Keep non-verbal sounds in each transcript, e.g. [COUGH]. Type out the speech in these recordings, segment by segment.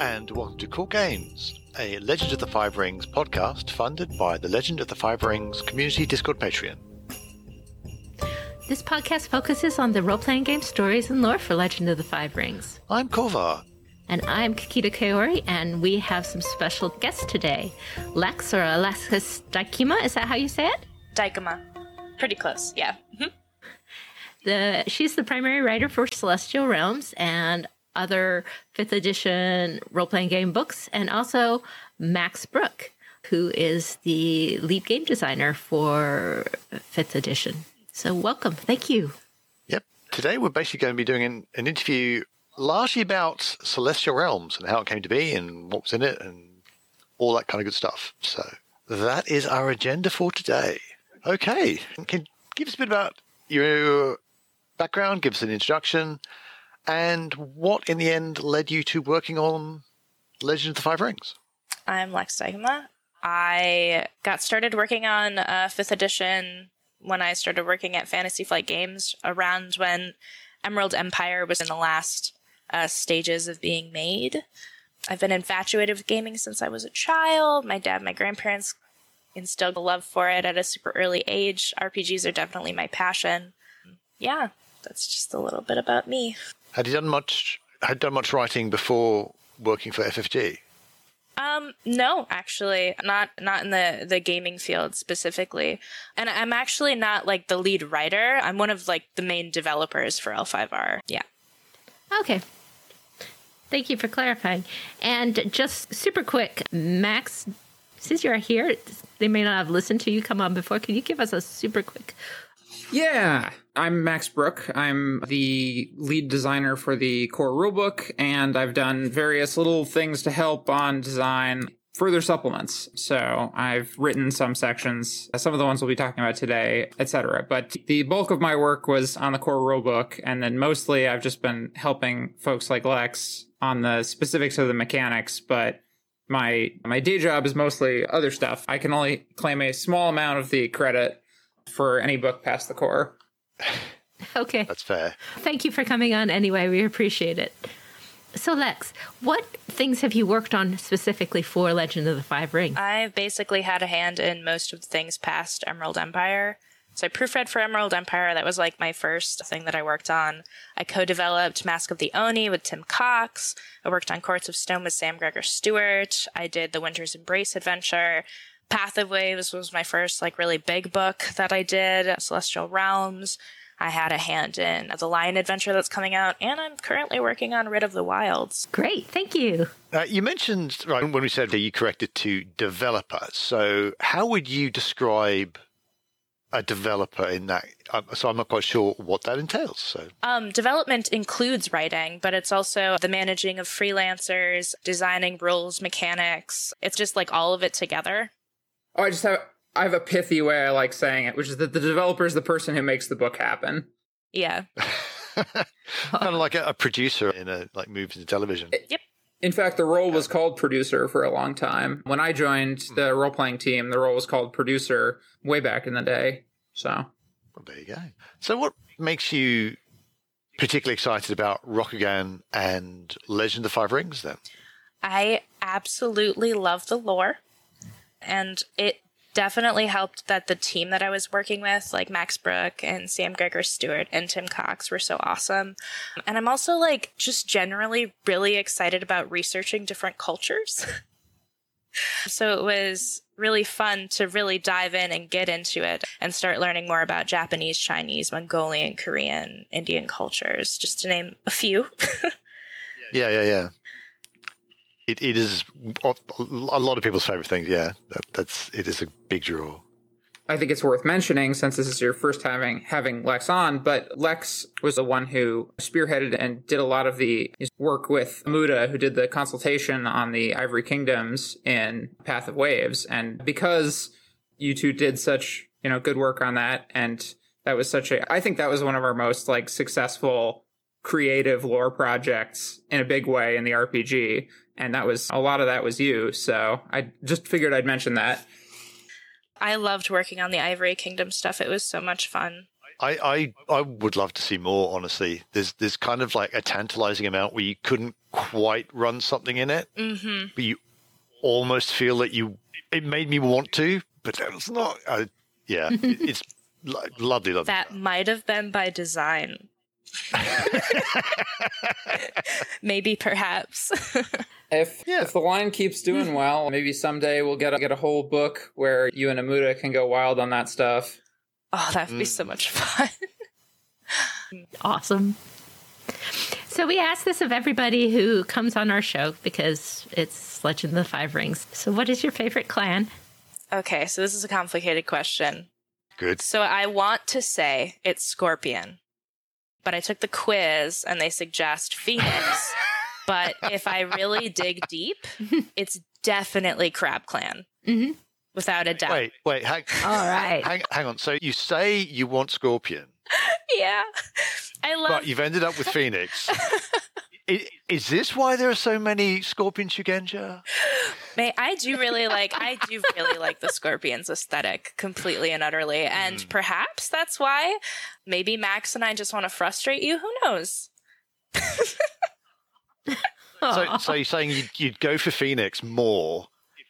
and welcome to Cool Games, a Legend of the Five Rings podcast funded by the Legend of the Five Rings community Discord Patreon. This podcast focuses on the role playing game stories and lore for Legend of the Five Rings. I'm Korvar. And I'm Kakita Kaori, and we have some special guests today. Lex or Alexis Dykema, is that how you say it? Dykema. Pretty close, yeah. Mm-hmm. the she's the primary writer for Celestial Realms and other fifth edition role playing game books, and also Max Brooke, who is the lead game designer for fifth edition. So, welcome. Thank you. Yep. Today, we're basically going to be doing an, an interview largely about Celestial Realms and how it came to be and what was in it and all that kind of good stuff. So, that is our agenda for today. Okay. Can give us a bit about your background, give us an introduction, and what in the end led you to working on Legend of the Five Rings? I'm Lex Dykema. I got started working on uh, fifth edition when I started working at Fantasy Flight Games around when Emerald Empire was in the last uh, stages of being made. I've been infatuated with gaming since I was a child. My dad, my grandparents instilled a love for it at a super early age. RPGs are definitely my passion. Yeah, that's just a little bit about me. Had you done much? Had done much writing before working for FFG? Um, no, actually, not not in the the gaming field specifically. And I'm actually not like the lead writer. I'm one of like the main developers for L5R. Yeah. Okay. Thank you for clarifying. And just super quick, Max, since you're here, they may not have listened to you come on before. Can you give us a super quick yeah, I'm Max Brooke. I'm the lead designer for the core rulebook, and I've done various little things to help on design further supplements. So I've written some sections, some of the ones we'll be talking about today, etc. But the bulk of my work was on the core rulebook, and then mostly I've just been helping folks like Lex on the specifics of the mechanics, but my my day job is mostly other stuff. I can only claim a small amount of the credit for any book past the core. [LAUGHS] Okay. That's fair. Thank you for coming on anyway. We appreciate it. So, Lex, what things have you worked on specifically for Legend of the Five Rings? I've basically had a hand in most of the things past Emerald Empire. So I proofread for Emerald Empire. That was like my first thing that I worked on. I co-developed Mask of the Oni with Tim Cox. I worked on Courts of Stone with Sam Gregor Stewart. I did the Winter's Embrace adventure. Path of Waves was my first like really big book that I did. Celestial Realms. I had a hand in the Lion Adventure that's coming out, and I'm currently working on Rid of the Wilds. Great, thank you. Uh, you mentioned right when we said that you corrected to developer. So, how would you describe a developer in that? Um, so, I'm not quite sure what that entails. So, um, development includes writing, but it's also the managing of freelancers, designing rules, mechanics. It's just like all of it together. Oh, I just have I have a pithy way I like saying it, which is that the developer is the person who makes the book happen. Yeah. [LAUGHS] [LAUGHS] kind of like a, a, producer in a like movies and television. Yep. In fact, the role was called producer for a long time. When I joined hmm. the role playing team, the role was called producer way back in the day. So, well, there you go. So, what makes you particularly excited about Rokugan and Legend of the Five Rings then? I absolutely love the lore. And it definitely helped that the team that I was working with, like Max Brooke and Sam Gregor Stewart and Tim Cox, were so awesome. And I'm also like just generally really excited about researching different cultures. [LAUGHS] so it was really fun to really dive in and get into it and start learning more about Japanese, Chinese, Mongolian, Korean, Indian cultures, just to name a few. [LAUGHS] yeah, yeah, yeah it, it is a lot of people's favorite things. Yeah, that, that's it is a big draw. I think it's worth mentioning since this is your first having, having Lex on, but Lex was the one who spearheaded and did a lot of the work with Muda, who did the consultation on the Ivory Kingdoms in Path of Waves. And because you two did such, you know, good work on that, and that was such a, I think that was one of our most like successful creative lore projects in a big way in the RPG and that was a lot of that was you. So I just figured I'd mention that. I loved working on the Ivory Kingdom stuff. It was so much fun. I, I I would love to see more. Honestly, there's there's kind of like a tantalizing amount where you couldn't quite run something in it, Mm-hmm. but you almost feel that you. It made me want to, but [LAUGHS] it's not. Uh, yeah, it's lovely, lovely. That might have been by design. [LAUGHS] Maybe, perhaps. [LAUGHS] If Yeah. if the line keeps doing hmm. well, maybe someday we'll get a, get a whole book where you and Amuda can go wild on that stuff. oh, that would be so hmm. much fun. [LAUGHS] Awesome. So we ask this of everybody who comes on our show because it's Legend of the Five Rings. So what is your favorite clan? okay, so this is a complicated question. Good. So I want to say it's Scorpion, but I took the quiz and they suggest Phoenix. [LAUGHS] but if I really dig deep, [LAUGHS] it's definitely Crab Clan, Mhm. without a doubt. Wait, wait, hang, All right. hang, hang on. So you say you want Scorpion, [LAUGHS] Yeah, I love. but you've ended up with Phoenix. I- Is this why there are so many Scorpion Shugenja? May I do really like I do really like the Scorpions aesthetic completely and utterly. And Mm. perhaps that's why maybe Max and I just want to frustrate you. Who knows? [LAUGHS] So, so you're saying you'd, you'd go for Phoenix more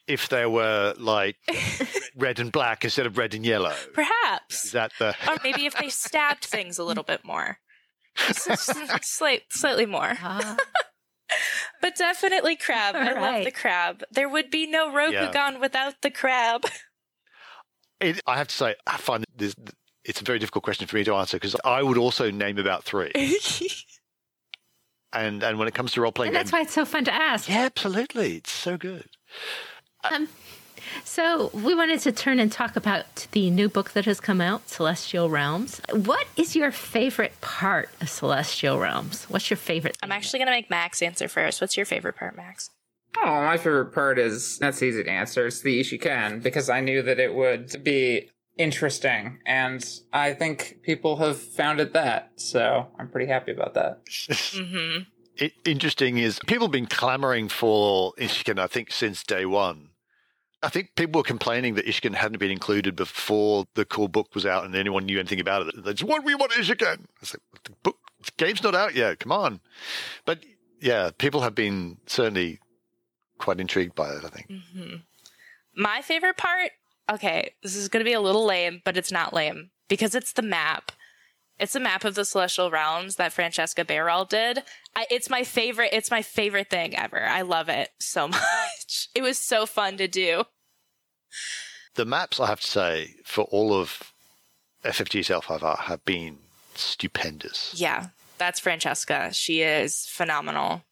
if there were like [LAUGHS] red and black instead of red and yellow? Perhaps. Is that the? or maybe if they stabbed things a little bit more. [LAUGHS] S- s- Slight, slightly more. Ah, But definitely crab. I love the crab. There would be no Rokugan without the crab. [LAUGHS] It, I have to say, I find this. It's a very difficult question for me to answer because I would also name about three. [LAUGHS] And and when it comes to role playing that's why it's so fun to ask. yeah, absolutely, it's so good. Um, so we wanted to turn and talk about the new book that has come out, Celestial Realms. What is your favorite part of Celestial Realms? What's your favorite? I'm actually going to make Max answer first. What's your favorite part, Max? Oh, my favorite part is that's easy to answer. It's the Ishiken because I knew that it would be interesting, and I think people have found it that. So I'm pretty happy about that. Mm-hmm. [LAUGHS] it, interesting is people have been clamoring for Ishiken, I think, since day one. I think people were complaining that Ishiken hadn't been included before the core book was out and anyone knew anything about it. They just, what we want Ishiken. I was like, the book, the game's not out yet. Come on. But yeah, people have been certainly quite intrigued by it, I think. hmm My favorite part, okay, this is going to be a little lame, but it's not lame because it's the map. It's a map of the celestial realms that Francesca Baerald did. I, it's my favorite. It's my favorite thing ever. I love it so [LAUGHS] much. It was so fun to do. The maps, I have to say, for all of FFG's L5R have been stupendous. Yeah, that's Francesca. She is phenomenal.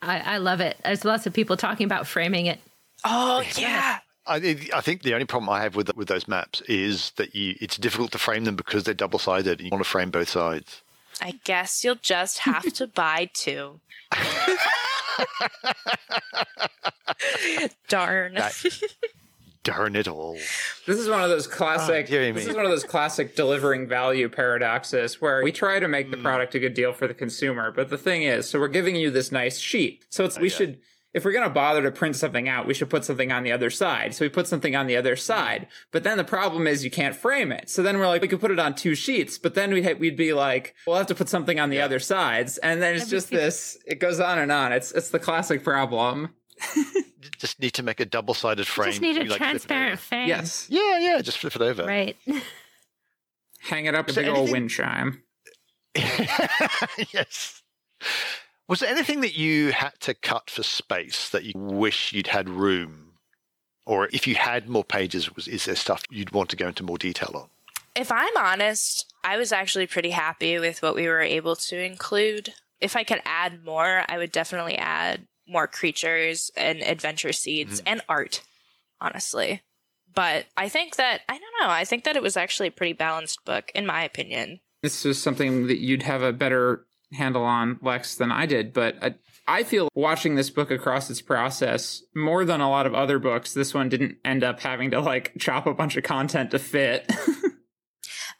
I, I love it. There's lots of people talking about framing it. Oh yeah. I, I think the only problem I have with with those maps is that you it's difficult to frame them because they're double sided. and You want to frame both sides. I guess you'll just have to [LAUGHS] buy two. Darn. That- Darn it all! This is one of those classic. Ah, dearie this is one of those classic delivering value paradoxes where we try to make the Hmm. product a good deal for the consumer, but the thing is, so we're giving you this nice sheet. So it's we Oh, yeah. should, if we're gonna bother to print something out, we should put something on the other side. So we put something on the other side, but then the problem is you can't frame it. So then we're like, we could put it on two sheets, but then we'd we'd be like, we'll have to put something on the other sides, and then it's just this. It goes on and on. It's it's the classic problem. [LAUGHS] Just need to make a double sided frame. Just need a like, transparent frame. Yes, Yeah, yeah, just flip it over. Right. [LAUGHS] hang it up a Is there big old wind chime. [LAUGHS] yes. Was there anything that you had to cut for space that you wish you'd had room, or if you had more pages, was is there stuff you'd want to go into more detail on? If I'm honest, I was actually pretty happy with what we were able to include. If I could add more, I would definitely add more creatures and adventure seeds mm-hmm. and art, honestly. But I think that, I don't know, I think that it was actually a pretty balanced book, in my opinion. this is something that you'd have a better handle on, Lex, than I did. But I, I feel watching this book across its process more than a lot of other books. This one didn't end up having to like chop a bunch of content to fit. [LAUGHS]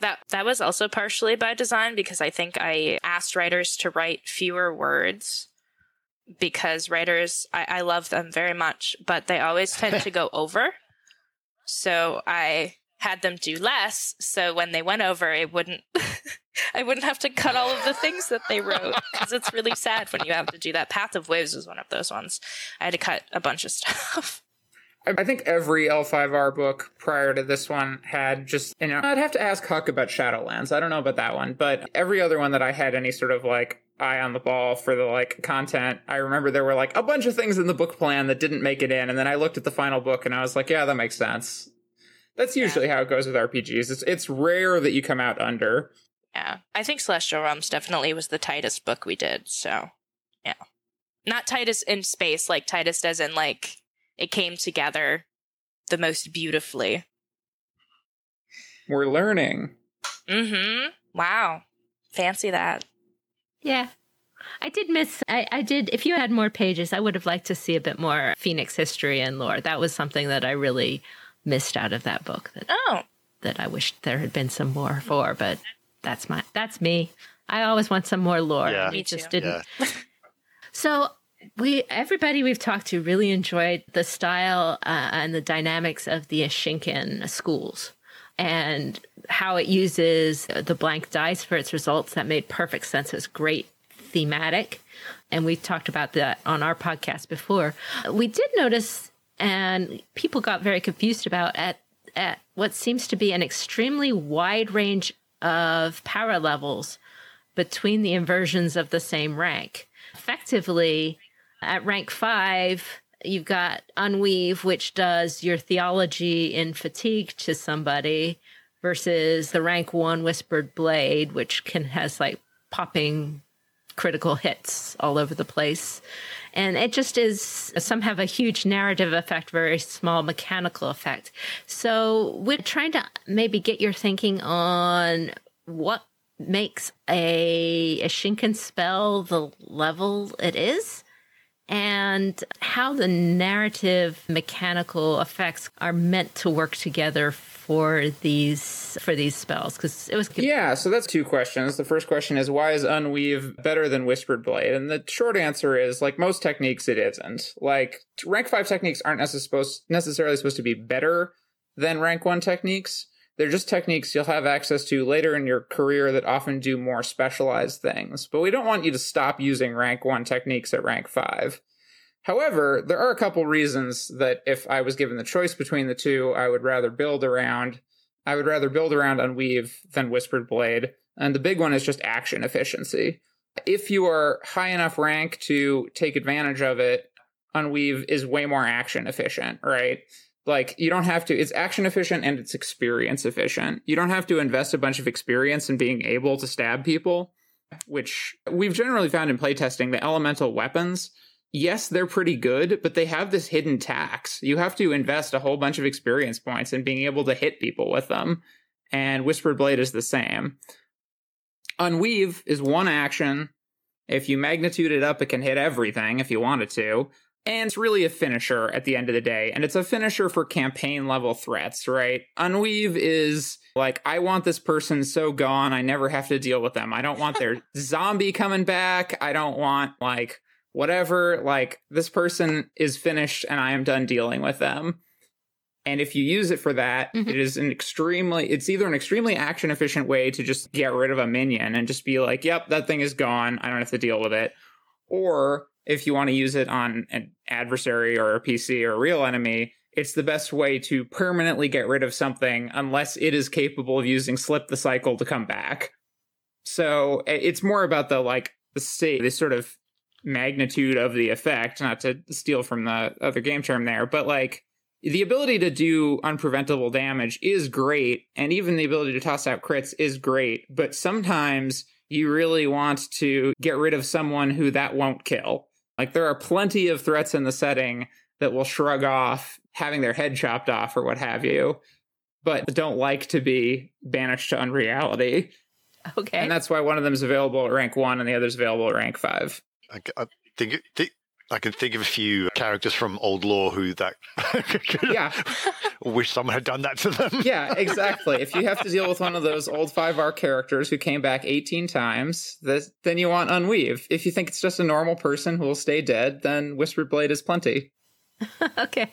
That that was also partially by design because I think I asked writers to write fewer words because writers I, I love them very much, but they always tend to go over. So I had them do less, so when they went over, it wouldn't. [LAUGHS] I wouldn't have to cut all of the things that they wrote because it's really sad when you have to do that. Path of Waves was one of those ones. I had to cut a bunch of [LAUGHS] stuff. I think every L5R book prior to this one had just, you know, I'd have to ask Huck about Shadowlands. I don't know about that one, but every other one that I had any sort of like eye on the ball for the like content, I remember there were like a bunch of things in the book plan that didn't make it in. And then I looked at the final book and I was like, yeah, that makes sense. That's usually yeah. how it goes with RPGs. It's, it's rare that you come out under. Yeah. I think Celestial Realms definitely was the tightest book we did. So, yeah. Not tightest in space, like tightest as in like it came together the most beautifully. We're learning. Mm-hmm. Wow. Fancy that. Yeah. I did miss I, I did if you had more pages, I would have liked to see a bit more Phoenix history and lore. That was something that I really missed out of that book that oh. that I wish there had been some more for, but that's my that's me. I always want some more lore. Yeah. We just didn't. Yeah. [LAUGHS] so we everybody we've talked to really enjoyed the style uh, and the dynamics of the Ishiken schools and how it uses the blank dice for its results. That made perfect sense. It was great thematic, and we talked about that on our podcast before. We did notice, and people got very confused about at at what seems to be an extremely wide range of power levels between the inversions of the same rank. Effectively, at rank five, you've got Unweave, which does your theology in fatigue to somebody, versus the rank one Whispered Blade, which can has like popping critical hits all over the place. And it just is, some have a huge narrative effect, very small mechanical effect. So we're trying to maybe get your thinking on what makes a, a Ishiken spell the level it is and how the narrative mechanical effects are meant to work together for these for these spells because it was yeah so that's two questions. The first question is why is unweave better than whispered blade? And the short answer is like most techniques it isn't. Like rank 5 techniques aren't necessarily supposed to be better than rank 1 techniques. They're just techniques you'll have access to later in your career that often do more specialized things. But we don't want you to stop using rank 1 techniques at rank 5. However, there are a couple reasons that if I was given the choice between the two, I would rather build around I would rather build around Unweave than Whispered Blade. And the big one is just action efficiency. If you are high enough rank to take advantage of it, Unweave is way more action efficient, right? like you don't have to it's action efficient and it's experience efficient you don't have to invest a bunch of experience in being able to stab people which we've generally found in playtesting the elemental weapons yes they're pretty good but they have this hidden tax you have to invest a whole bunch of experience points in being able to hit people with them and whispered blade is the same unweave is one action if you magnitude it up it can hit everything if you wanted to and it's really a finisher at the end of the day. And it's a finisher for campaign level threats, right? Unweave is like, I want this person so gone, I never have to deal with them. I don't want their [LAUGHS] zombie coming back. I don't want, like, whatever. Like, this person is finished and I am done dealing with them. And if you use it for that, mm-hmm. it is an extremely, it's either an extremely action efficient way to just get rid of a minion and just be like, yep, that thing is gone. I don't have to deal with it. Or if you want to use it on an adversary or a PC or a real enemy, it's the best way to permanently get rid of something unless it is capable of using slip the cycle to come back. So it's more about the like the state, the sort of magnitude of the effect, not to steal from the other game term there, but like the ability to do unpreventable damage is great, and even the ability to toss out crits is great, but sometimes you really want to get rid of someone who that won't kill. Like there are plenty of threats in the setting that will shrug off having their head chopped off or what have you, but don't like to be banished to unreality. Okay. And that's why one of them is available at rank one and the other is available at rank five. I, I think, think I can think of a few characters from old lore who that [LAUGHS] yeah wish someone had done that to them. yeah, exactly. If you have to deal with one of those old 5R characters who came back 18 times, this, then you want Unweave. If you think it's just a normal person who will stay dead, then Whispered Blade is plenty. [LAUGHS] okay.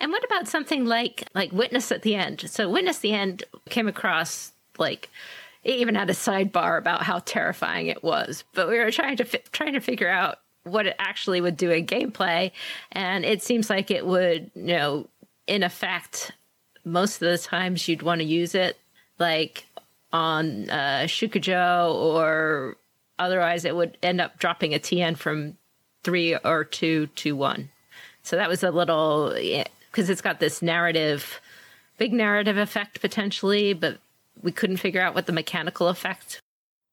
And what about something like like Witness at the End? So Witness at the End came across like it even had a sidebar about how terrifying it was. But we were trying to fi- trying to figure out what it actually would do in gameplay, and it seems like it would, you know, in effect, most of the times you'd want to use it like on uh, Shukujo or otherwise it would end up dropping a TN from three or two to one. So that was a little because it's got this narrative, big narrative effect potentially, but we couldn't figure out what the mechanical effect.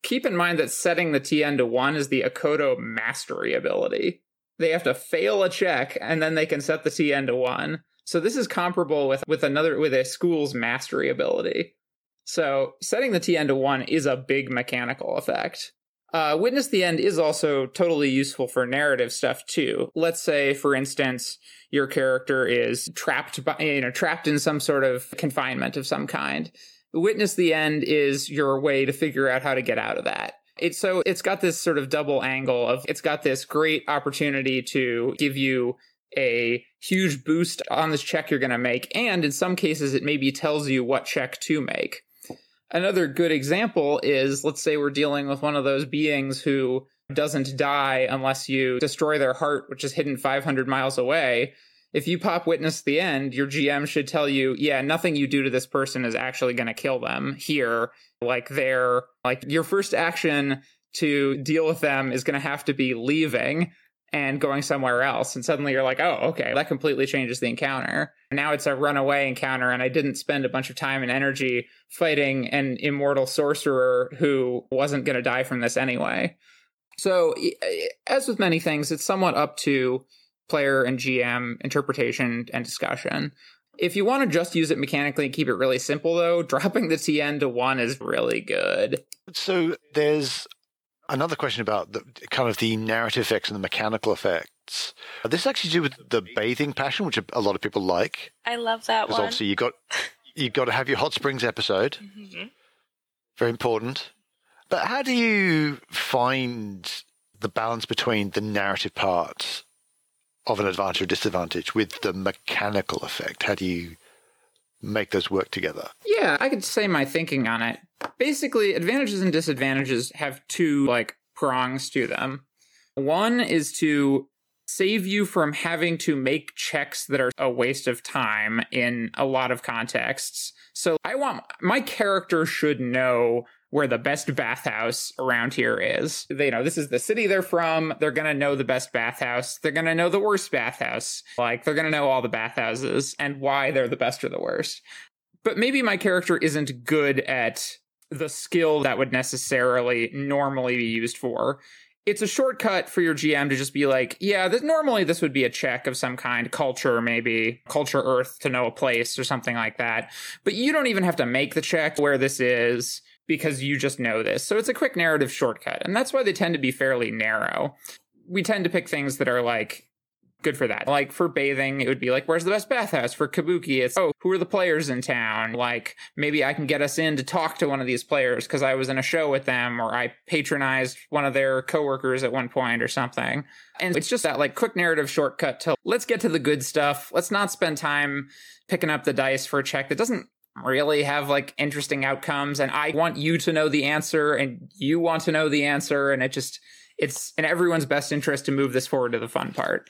Keep in mind that setting the TN to one is the Akodo mastery ability. They have to fail a check and then they can set the TN to one. So this is comparable with with another with a school's mastery ability. So setting the TN to one is a big mechanical effect. Uh, Witness the End is also totally useful for narrative stuff too. Let's say, for instance, your character is trapped by, you know, trapped in some sort of confinement of some kind. Witness the End is your way to figure out how to get out of that. It's so it's got this sort of double angle of it's got this great opportunity to give you a huge boost on this check you're going to make, and in some cases, it maybe tells you what check to make. Another good example is let's say we're dealing with one of those beings who doesn't die unless you destroy their heart, which is hidden 500 miles away. If you pop witness the end, your GM should tell you, yeah, nothing you do to this person is actually going to kill them here. Like they're like your first action to deal with them is going to have to be leaving and going somewhere else. And suddenly you're like, oh, okay, that completely changes the encounter. Now it's a runaway encounter, and I didn't spend a bunch of time and energy fighting an immortal sorcerer who wasn't going to die from this anyway. So, as with many things, it's somewhat up to player and GM interpretation and discussion. If you want to just use it mechanically and keep it really simple, though, [LAUGHS] dropping the TN to one is really good. So there's another question about the kind of the narrative effects and the mechanical effects. This actually to do with the bathing passion, which a lot of people like. I love that because one. obviously you got [LAUGHS] you got to have your hot springs episode. Mm-hmm. Very important. But how do you find the balance between the narrative part of an advantage or disadvantage with the mechanical effect? How do you make those work together? Yeah, I could say my thinking on it. Basically, advantages and disadvantages have two like prongs to them. One is to save you from having to make checks that are a waste of time in a lot of contexts. So I want my character should know where the best bathhouse around here is. They know this is the city they're from. They're going to know the best bathhouse. They're going to know the worst bathhouse. Like they're going to know all the bathhouses and why they're the best or the worst. But maybe my character isn't good at the skill that would necessarily normally be used for. It's a shortcut for your GM to just be like, yeah, this, normally this would be a check of some kind, culture maybe, culture earth to know a place or something like that. But you don't even have to make the check where this is because you just know this. So it's a quick narrative shortcut. And that's why they tend to be fairly narrow. We tend to pick things that are like good for that. Like for bathing, it would be like, where's the best bathhouse? For Kabuki, it's, oh, who are the players in town? Like maybe I can get us in to talk to one of these players because I was in a show with them or I patronized one of their coworkers at one point or something. And it's just that like quick narrative shortcut to let's get to the good stuff. Let's not spend time picking up the dice for a check that doesn't really have like interesting outcomes and I want you to know the answer and you want to know the answer and it just it's in everyone's best interest to move this forward to the fun part.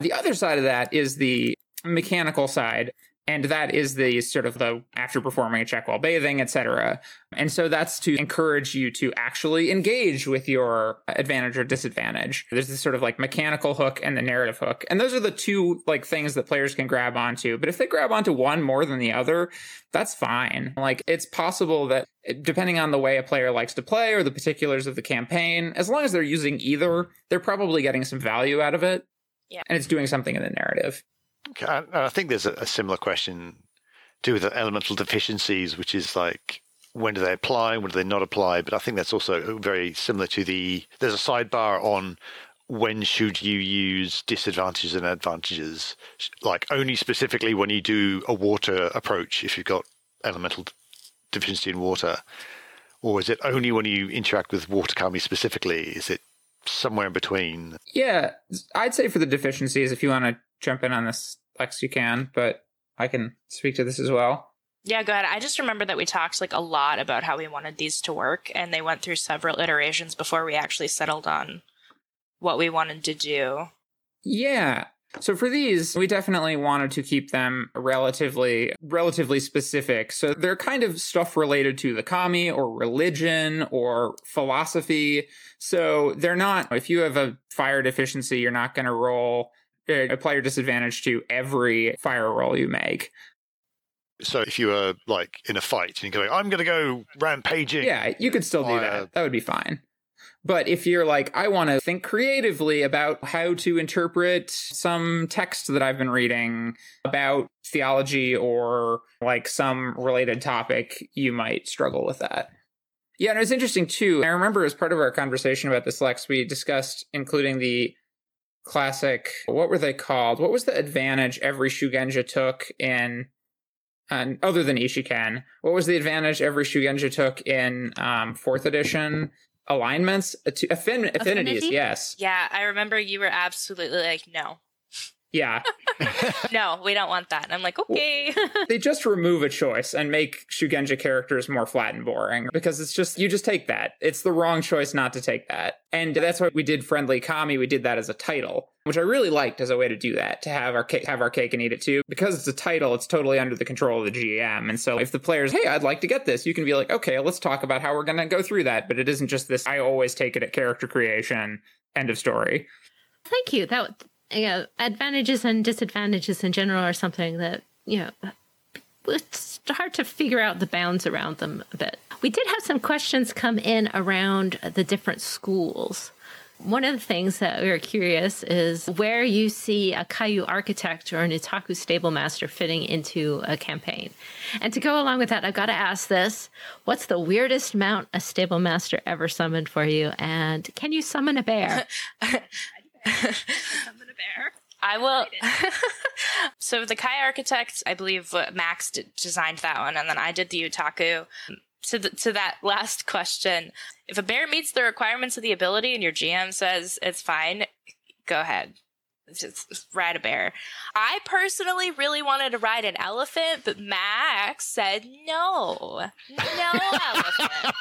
The other side of that is the mechanical side and that is the sort of the after performing a check while bathing etc and so that's to encourage you to actually engage with your advantage or disadvantage. There's this sort of like mechanical hook and the narrative hook. And those are the two like things that players can grab onto. But if they grab onto one more than the other that's fine. Like it's possible that depending on the way a player likes to play or the particulars of the campaign as long as they're using either they're probably getting some value out of it. Yeah. and it's doing something in the narrative Okay, I think there's a, similar question to with the elemental deficiencies, which is like when do they apply, and when do they not apply? But I think that's also very similar to the. There's a sidebar on when should you use disadvantages and advantages, like only specifically when you do a water approach if you've got elemental deficiency in water, or is it only when you interact with water kami specifically? Is it somewhere in between? Yeah, I'd say for the deficiencies, if you want to jump in on this Lex, you can, but I can speak to this as well. Yeah, go ahead. I just remember that we talked like a lot about how we wanted these to work, and they went through several iterations before we actually settled on what we wanted to do. Yeah. So for these, we definitely wanted to keep them relatively relatively specific. So they're kind of stuff related to the kami or religion or philosophy. So they're not if you have a fire deficiency, you're not going to roll uh, apply your disadvantage to every fire roll you make. So if you were like in a fight and you go, I'm going to go rampaging. Yeah, you could still do Fire. that. That would be fine. But if you're like, I want to think creatively about how to interpret some text that I've been reading about theology or like some related topic, you might struggle with that. Yeah, and it was interesting too. I remember as part of our conversation about this, Lex, we discussed including the classic, what were they called? What was the advantage every Shugenja took in and other than Ishiken, what was the advantage every Shugenja took in um, fourth edition? Alignments, affin- affinities, Affinity? yes, Yeah, I remember you were absolutely like, no, yeah. [LAUGHS] no, we don't want that. And I'm like, okay. [LAUGHS] they just remove a choice and make Shugenja characters more flat and boring because it's just you just take that. It's the wrong choice not to take that, and that's why we did friendly kami. We did that as a title, which I really liked as a way to do that to have our cake, have our cake and eat it too. Because it's a title, it's totally under the control of the GM, and so if the players, hey, I'd like to get this, you can be like, okay, let's talk about how we're going to go through that. But it isn't just this. I always take it at character creation. End of story. Thank you. That you know, advantages and disadvantages in general are something that you know it's hard to figure out the bounds around them a bit. We did have some questions come in around the different schools. One of the things that we were curious is where you see a Kaiu architect or an Utaku stable master fitting into a campaign. And to go along with that, I've got to ask this What's the weirdest mount a stable master ever summoned for you? And can you summon a bear? [LAUGHS] I will. [LAUGHS] so the Kaiu Architect, I believe uh, Max d- designed that one, and then I did the Utaku. To the, to that [LAUGHS] last question, if a bear meets the requirements of the ability and your GM says it's fine, go ahead. Just ride a bear. I personally really wanted to ride an elephant, but Max said no, no [LAUGHS] elephant.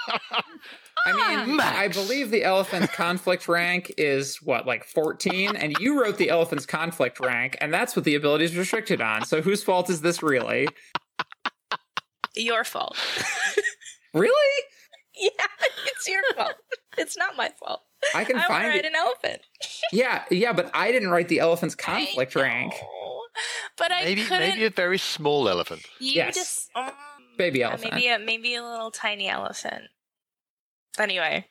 I mean, I believe the elephant's conflict rank is what, like 14? And you wrote the elephant's conflict rank, and that's what the ability is restricted on. So whose fault is this really? Your fault. Really? [LAUGHS] yeah, it's your fault. It's not my fault. I can I find ride it. an elephant. Yeah, yeah, but I didn't write the elephant's conflict I rank. But I maybe couldn't. maybe a very small elephant. you Yes. just um, Baby elephant. maybe a maybe a little tiny elephant. Anyway,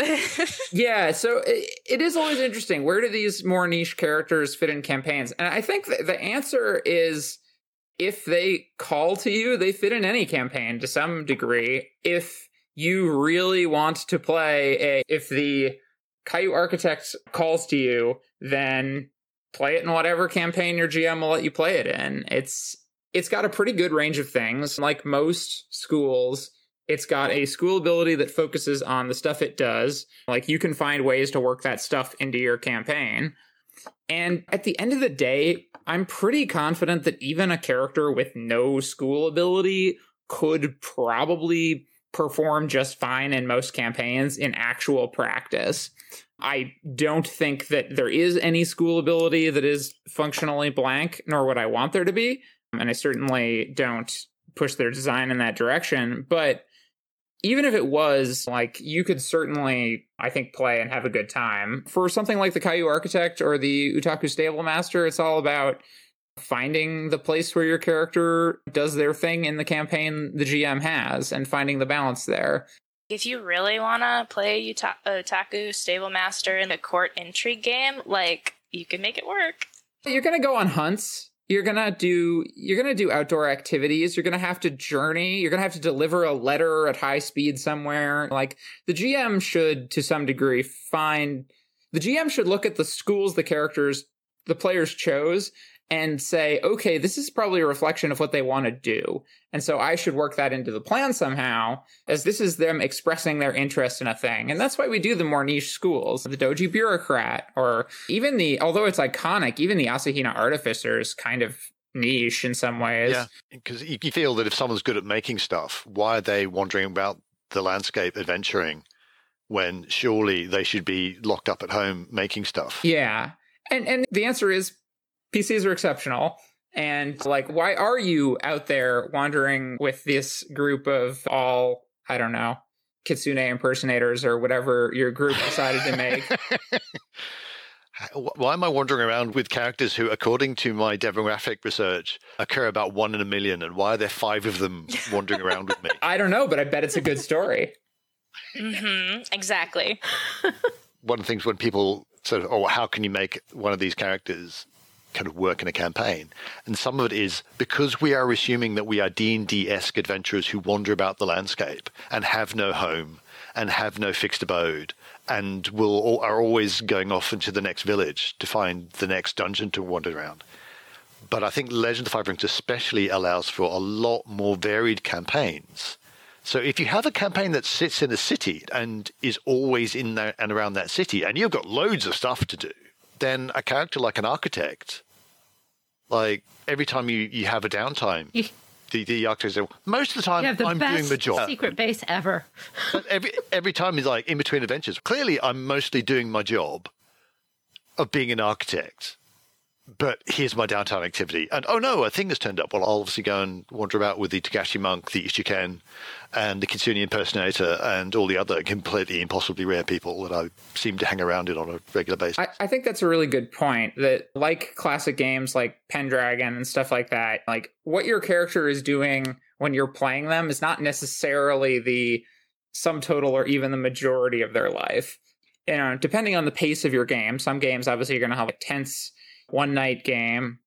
[LAUGHS] Yeah, so it, it is always interesting. Where do these more niche characters fit in campaigns? And I think th- the answer is if they call to you, they fit in any campaign to some degree. If you really want to play a, if the Kaiu Architect calls to you, then play it in whatever campaign your GM will let you play it in. It's it's got a pretty good range of things. Like most schools, it's got a school ability that focuses on the stuff it does. Like you can find ways to work that stuff into your campaign. And at the end of the day, I'm pretty confident that even a character with no school ability could probably perform just fine in most campaigns in actual practice. I don't think that there is any school ability that is functionally blank, nor would I want there to be. And I certainly don't push their design in that direction. But even if it was, like, you could certainly, I think, play and have a good time. For something like the Kaiu Architect or the Utaku Stable Master, it's all about finding the place where your character does their thing in the campaign the GM has and finding the balance there. if you really want to play Uta- Utaku Stable Master in a court intrigue game, like you can make it work. You're going to go on hunts. You're to do you're to do outdoor activities. You're to have to journey. You're to have to deliver a letter at high speed somewhere. Like the GM should to some degree find the GM should look at the schools the characters the players chose and say, okay, this is probably a reflection of what they want to do. And so I should work that into the plan somehow, as this is them expressing their interest in a thing. And that's why we do the more niche schools, the Doji Bureaucrat, or even the, although it's iconic, even the Asahina Artificers kind of niche in some ways. Yeah, because you feel that if someone's good at making stuff, why are they wandering about the landscape adventuring when surely they should be locked up at home making stuff? Yeah. And and the answer is PCs are exceptional. And like, why are you out there wandering with this group of all, I don't know, Kitsune impersonators or whatever your group decided to make? [LAUGHS] Why am I wandering around with characters who, according to my demographic research, occur about one in a million? And why are there five of them wandering around with me? [LAUGHS] I don't know, but I bet it's a good story. mm-hmm, exactly. [LAUGHS] one of the things when people sort of, oh, how can you make one of these characters kind of work in a campaign? And some of it is because we are assuming that we are D&D-esque adventurers who wander about the landscape and have no home and have no fixed abode and will are always going off into the next village to find the next dungeon to wander around. But I think Legend of Five Rings especially allows for a lot more varied campaigns. So if you have a campaign that sits in a city and is always in and around that city, and you've got loads of stuff to do, then a character like an architect, like every time you, you have a downtime, the, the architect says, most of the time the I'm doing the job. Secret base ever. every every time he's like in between adventures. Clearly, I'm mostly doing my job of being an architect. But here's my downtown activity. And oh no, a thing has turned up. Well, I'll obviously go and wander about with the Togashi monk, the Ishiken, and the Kitsune impersonator, and all the other completely impossibly rare people that I seem to hang around in on a regular basis. I, I think that's a really good point. That like classic games like Pendragon and stuff like that, like what your character is doing when you're playing them is not necessarily the sum total or even the majority of their life. You know, depending on the pace of your game, some games obviously you're going to have a tense one night game.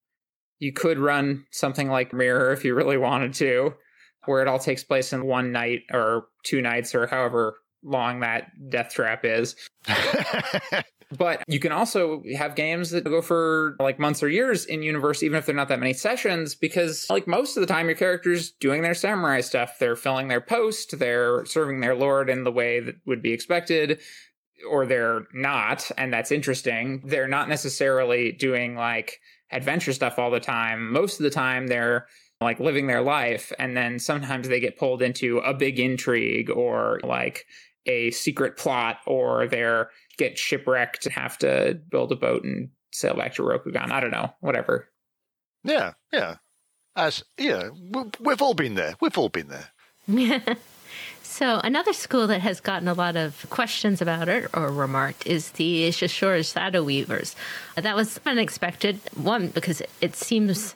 You could run something like Mirror if you really wanted to, where it all takes place in one night or two nights or however long that death trap is. [LAUGHS] but you can also have games that go for like months or years in universe, even if they're not that many sessions, because like most of the time your character's doing their samurai stuff. They're filling their post, they're serving their lord in the way that would be expected or they're not, and that's interesting. They're not necessarily doing like adventure stuff all the time. Most of the time, they're like living their life, and then sometimes they get pulled into a big intrigue or like a secret plot, or they're get shipwrecked and have to build a boat and sail back to Rokugan. I don't know, whatever. Yeah, yeah. As yeah, we've all been there. We've all been there. [LAUGHS] So, another school that has gotten a lot of questions about it or remarked is the Shosuro Shadow Weavers. That was unexpected, one, because it seems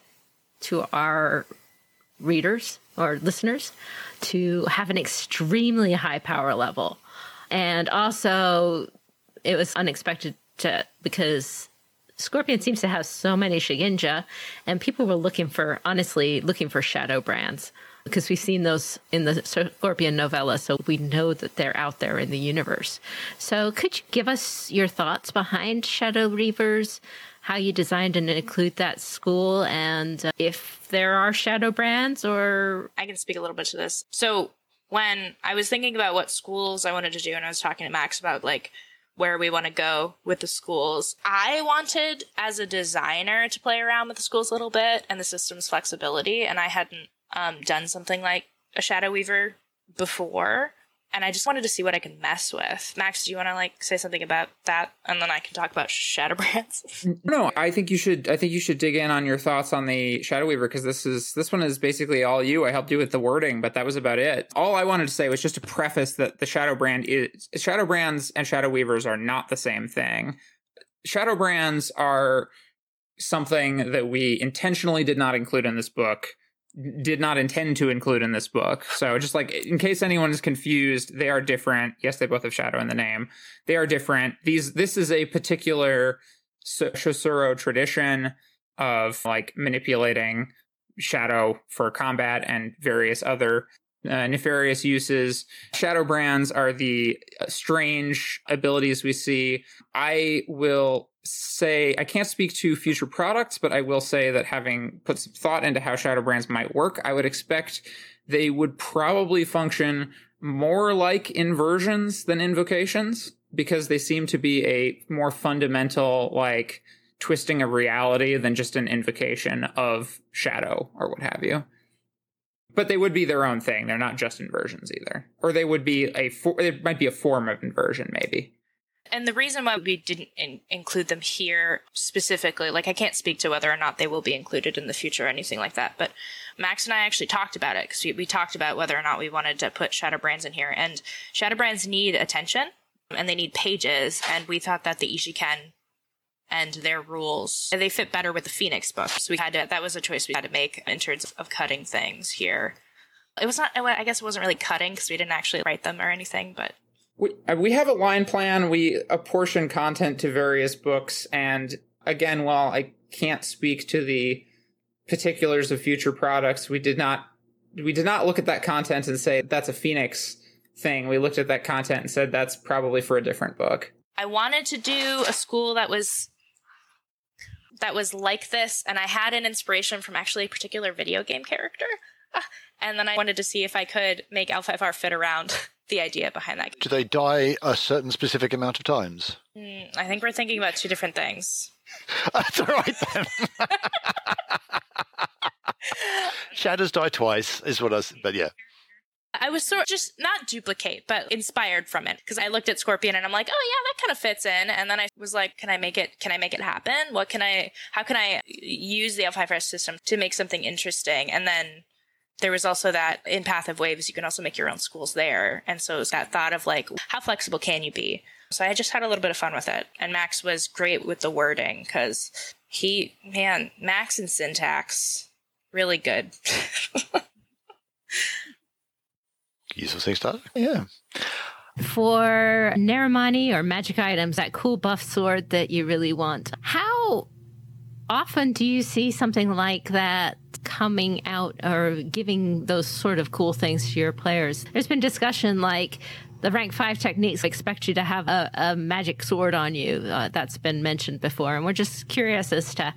to our readers or listeners to have an extremely high power level. And also, it was unexpected to, because Scorpion seems to have so many Shugenja, and people were looking for, honestly, looking for shadow brands because we've seen those in the Scorpion novella, so we know that they're out there in the universe. So, could you give us your thoughts behind Shadow Weavers, how you designed and include that school, and uh, if there are shadow brands or. I can speak a little bit to this. So, when I was thinking about what schools I wanted to do, and I was talking to Max about like where we want to go with the schools. I wanted, as a designer, to play around with the schools a little bit and the system's flexibility, and I hadn't um, done something like a Shadow Weaver before, and I just wanted to see what I can mess with. Max, do you want to like say something about that, and then I can talk about [LAUGHS] Shadow Brands? [LAUGHS] no, I think you should. I think you should dig in on your thoughts on the Shadow Weaver because this is this one is basically all you. I helped you with the wording, but that was about it. All I wanted to say was just to preface that the Shadow Brand is Shadow Brands and Shadow Weavers are not the same thing. Shadow Brands are something that we intentionally did not include in this book did not intend to include in this book. So just like in case anyone is confused, they are different. Yes, they both have shadow in the name. They are different. These this is a particular Shosuro tradition of like manipulating shadow for combat and various other uh, nefarious uses. Shadow brands are the strange abilities we see. I will say I can't speak to future products, but I will say that having put some thought into how shadow brands might work, I would expect they would probably function more like inversions than invocations because they seem to be a more fundamental like twisting of reality than just an invocation of shadow or what have you. But they would be their own thing. They're not just inversions either. Or they would be a for- it might be a form of inversion maybe. And the reason why we didn't in- include them here specifically, like I can't speak to whether or not they will be included in the future or anything like that, but Max and I actually talked about it because we, we talked about whether or not we wanted to put shadow brands in here. And shadow brands need attention and they need pages, and we thought that the Ishiken and their rules they fit better with the Phoenix books. So we had to that was a choice we had to make in terms of cutting things here. It was not. I guess it wasn't really cutting because we didn't actually write them or anything, but We, uh, we have a line plan. We apportion content to various books. And again, while I can't speak to the particulars of future products, we did not, we did not look at that content and say that's a Phoenix thing. We looked at that content and said that's probably for a different book. I wanted to do a school that was that was like this, and I had an inspiration from actually a particular video game character. Ah, And then I wanted to see if I could make L5R fit around [LAUGHS] the idea behind that. Do they die a certain specific amount of times? Mm, I think we're thinking about two different things. [LAUGHS] That's all right then. [LAUGHS] Shadows die twice, is what I was. But yeah, I was sort of just not duplicate, but inspired from it because I looked at Scorpion and I'm like, oh yeah, that kind of fits in. And then I was like, can I make it? Can I make it happen? What can I? How can I use the L5R system to make something interesting? And then there was also that in Path of Waves, you can also make your own schools there. And so it was that thought of like, how flexible can you be? So I just had a little bit of fun with it. And Max was great with the wording because he, man, Max and syntax, really good. useful things to Yeah. For Nemuranai or magic items, that cool buff sword that you really want, how often do you see something like that coming out or giving those sort of cool things to your players? There's been discussion like the rank five techniques expect you to have a, a magic sword on you. Uh, that's been mentioned before. And we're just curious as to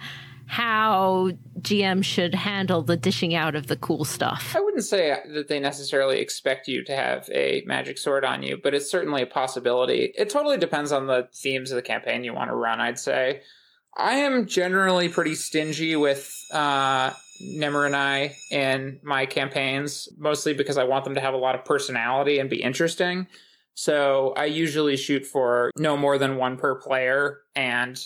how GM should handle the dishing out of the cool stuff. I wouldn't say that they necessarily expect you to have a magic sword on you, but it's certainly a possibility. It totally depends on the themes of the campaign you want to run, I'd say. I am generally pretty stingy with uh, Nemuranai in my campaigns, mostly because I want them to have a lot of personality and be interesting. So I usually shoot for no more than one per player, and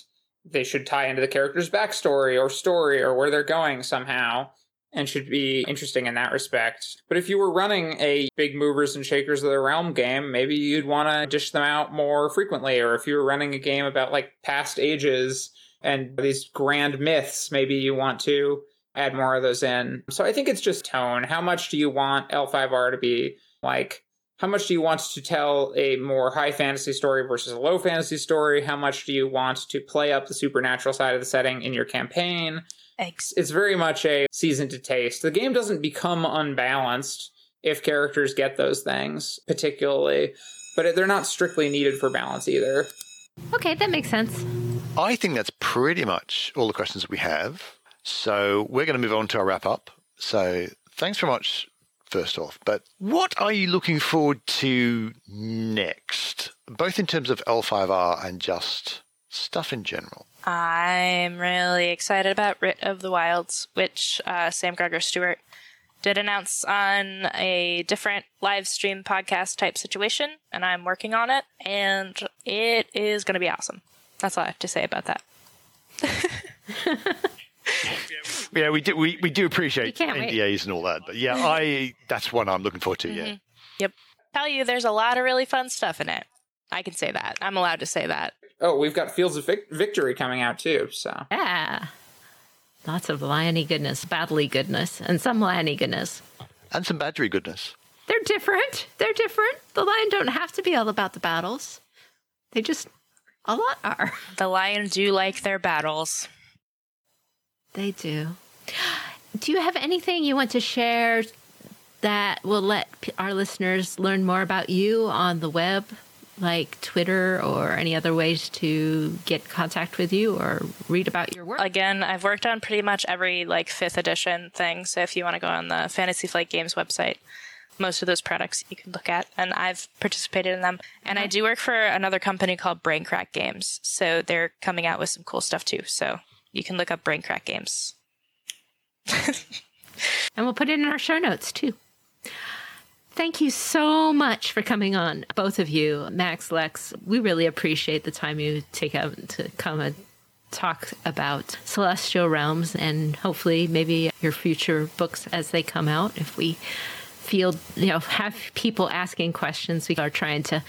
they should tie into the character's backstory or story or where they're going somehow and should be interesting in that respect. But if you were running a big movers and shakers of the realm game, maybe you'd want to dish them out more frequently. Or if you were running a game about like past ages and these grand myths, maybe you want to add more of those in. So I think it's just tone. How much do you want L5R to be like? How much do you want to tell a more high fantasy story versus a low fantasy story? How much do you want to play up the supernatural side of the setting in your campaign? Eggs. It's very much a season to taste. The game doesn't become unbalanced if characters get those things, particularly, but they're not strictly needed for balance either. Okay, that makes sense. I think that's pretty much all the questions we have. So we're going to move on to our wrap up. So thanks very much, first off. But what are you looking forward to next, both in terms of L5R and just stuff in general? I'm really excited about Writ of the Wilds, which uh, Sam Gregor Stewart did announce on a different live stream podcast type situation, and I'm working on it, and it is going to be awesome. That's all I have to say about that. [LAUGHS] Yeah, we do. We, we do appreciate You can't wait. NDAs and all that, but yeah, I that's one I'm looking forward to. Mm-hmm. Yeah, Yep. Tell you, there's a lot of really fun stuff in it. I can say that. I'm allowed to say that. Oh, we've got Fields of Vic- Victory coming out too, so. Yeah. Lots of liony goodness, badly goodness, and some liony goodness. and some badgery goodness. They're different. They're different. The lion don't have to be all about the battles. They just a lot are. The Lions do like their battles. They do. Do you have anything you want to share that will let our listeners learn more about you on the web like Twitter or any other ways to get contact with you or read about your work? Again, I've worked on pretty much every like fifth edition thing. So if you want to go on the Fantasy Flight Games website, most of those products you can look at, and I've participated in them. And I uh-huh. do work for another company called Braincrack Games, so they're coming out with some cool stuff too. So you can look up Braincrack Games. [LAUGHS] and we'll put it in our show notes too. Thank you so much for coming on, both of you, Max, Lex. We really appreciate the time you take out to come and talk about celestial realms and hopefully maybe your future books as they come out. If we feel, you know, have people asking questions, we are trying to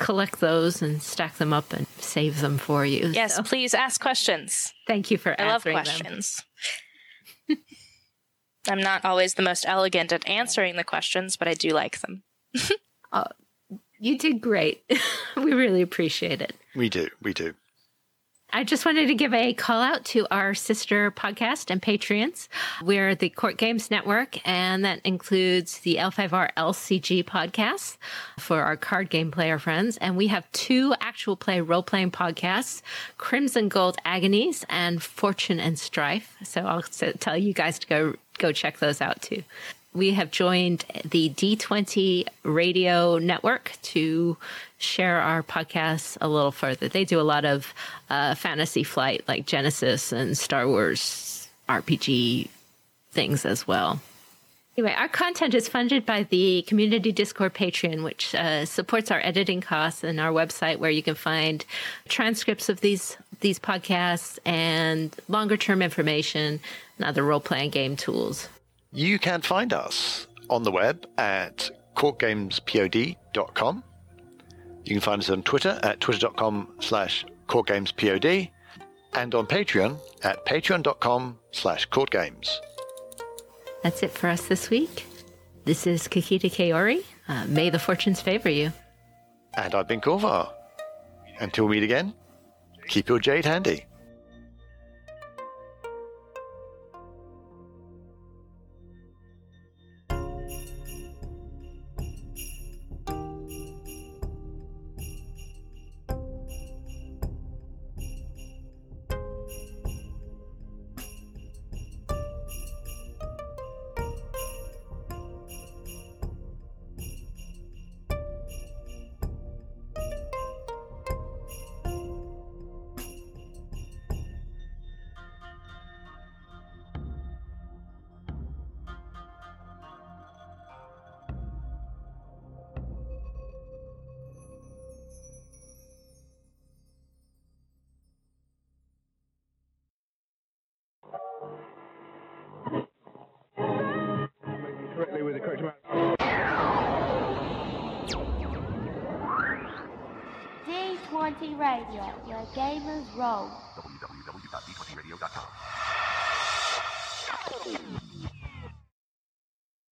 collect those and stack them up and save them for you. Yes, so, please ask questions. Thank you for I love questions. [LAUGHS] I'm not always the most elegant at answering the questions, but I do like them. [LAUGHS] uh, you did great. [LAUGHS] we really appreciate it. We do. We do. I just wanted to give a call out to our sister podcast and Patreons. We're the Court Games Network, and that includes the L5R LCG podcast for our card game player friends. And we have two actual play role playing podcasts Crimson Gold Agonies and Fortune and Strife. So I'll tell you guys to go go check those out too. We have joined the D20 radio network to share our podcasts a little further. They do a lot of uh, fantasy flight, like Genesys and Star Wars RPG things as well. Anyway, our content is funded by the Community Discord Patreon, which uh, supports our editing costs and our website, where you can find transcripts of these these podcasts and longer term information and other role playing game tools. You can find us on the web at courtgamespod.com. You can find us on Twitter at twitter.com slash courtgamespod and on Patreon at patreon.com slash courtgames. That's it for us this week. This is Kakita Kaori. Uh, may the fortunes favor you. And I've been Korvar. Until we meet again, keep your jade handy.